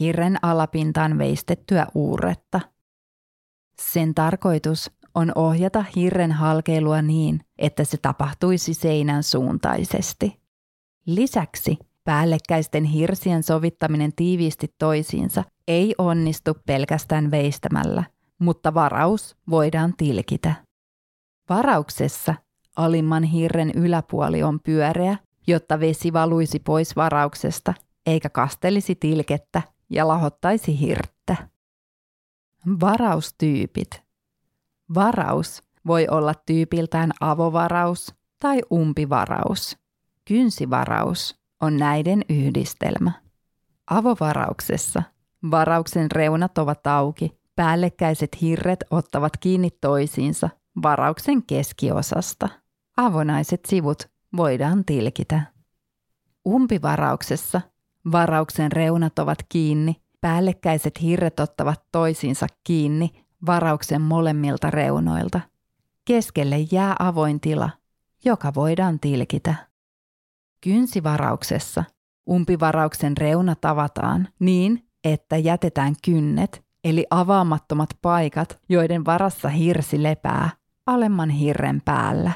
hirren alapintaan veistettyä uuretta. Sen tarkoitus on ohjata hirren halkeilua niin, että se tapahtuisi seinän suuntaisesti. Lisäksi päällekkäisten hirsien sovittaminen tiiviisti toisiinsa ei onnistu pelkästään veistämällä, mutta varaus voidaan tilkitä. Varauksessa alimman hirren yläpuoli on pyöreä, jotta vesi valuisi pois varauksesta eikä kastelisi tilkettä ja lahottaisi hirttä. Varaustyypit. Varaus voi olla tyypiltään avovaraus tai umpivaraus. Kynsivaraus on näiden yhdistelmä. Avovarauksessa varauksen reunat ovat auki, päällekkäiset hirret ottavat kiinni toisiinsa varauksen keskiosasta. Avonaiset sivut voidaan tilkitä. Umpivarauksessa varauksen reunat ovat kiinni, päällekkäiset hirret ottavat toisiinsa kiinni varauksen molemmilta reunoilta. Keskelle jää avoin tila, joka voidaan tilkitä. Kynsivarauksessa umpivarauksen reunat avataan niin, että jätetään kynnet, eli avaamattomat paikat, joiden varassa hirsi lepää, alemman hirren päällä.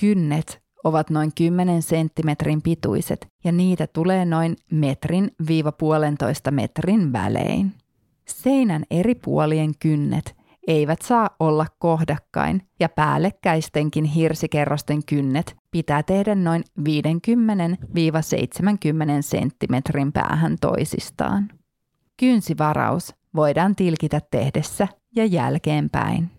Kynnet ovat noin 10 senttimetrin pituiset ja niitä tulee noin metrin viiva puolentoista metrin välein. Seinän eri puolien kynnet eivät saa olla kohdakkain ja päällekkäistenkin hirsikerrosten kynnet pitää tehdä noin 50-70 senttimetrin päähän toisistaan. Kynsivaraus voidaan tilkitä tehdessä ja jälkeenpäin.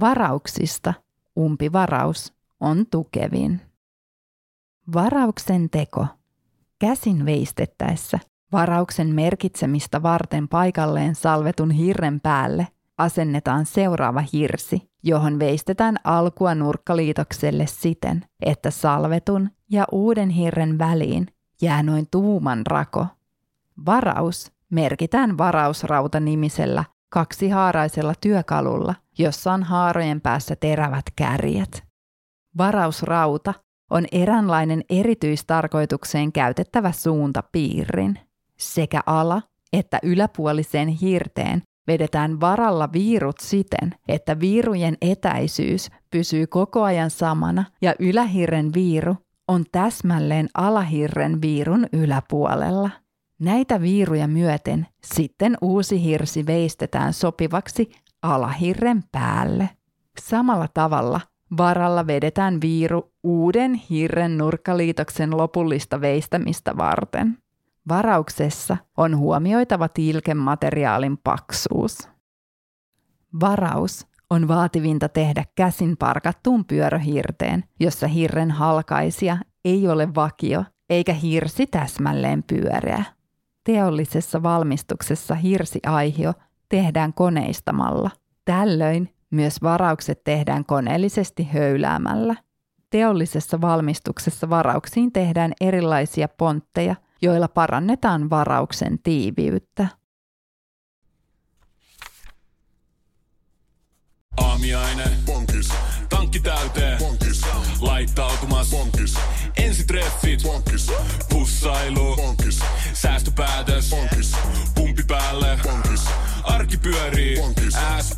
Varauksista umpivaraus on tukevin. Varauksen teko. Käsin veistettäessä varauksen merkitsemistä varten paikalleen salvetun hirren päälle asennetaan seuraava hirsi, johon veistetään alkua nurkkaliitokselle siten, että salvetun ja uuden hirren väliin jää noin tuuman rako. Varaus merkitään varausrauta-nimisellä kaksihaaraisella työkalulla, jossa on haarojen päässä terävät kärjet. Varausrauta on eräänlainen erityistarkoitukseen käytettävä suuntapiirrin. Sekä ala- että yläpuoliseen hirteen vedetään varalla viirut siten, että viirujen etäisyys pysyy koko ajan samana ja ylähirren viiru on täsmälleen alahirren viirun yläpuolella. Näitä viiruja myöten sitten uusi hirsi veistetään sopivaksi alahirren päälle. Samalla tavalla varalla vedetään viiru uuden hirren nurkkaliitoksen lopullista veistämistä varten. Varauksessa on huomioitava tilkemateriaalin paksuus. Varaus on vaativinta tehdä käsin parkattuun pyöröhirteen, jossa hirren halkaisia ei ole vakio eikä hirsi täsmälleen pyöreä. Teollisessa valmistuksessa hirsiaihio tehdään koneistamalla. Tällöin myös varaukset tehdään koneellisesti höyläämällä. Teollisessa valmistuksessa varauksiin tehdään erilaisia pontteja, joilla parannetaan varauksen tiiviyttä. Aamiaine. Bonkis. Tankki täyteen. Bonkis. Laittautumas. Bonkis. Bonkis. Pussailu. Bonkis. Säästöpäätös. Bonkis. Pumpi päälle. Bonkis. Arki pyörii. Bonkis. S-pankis.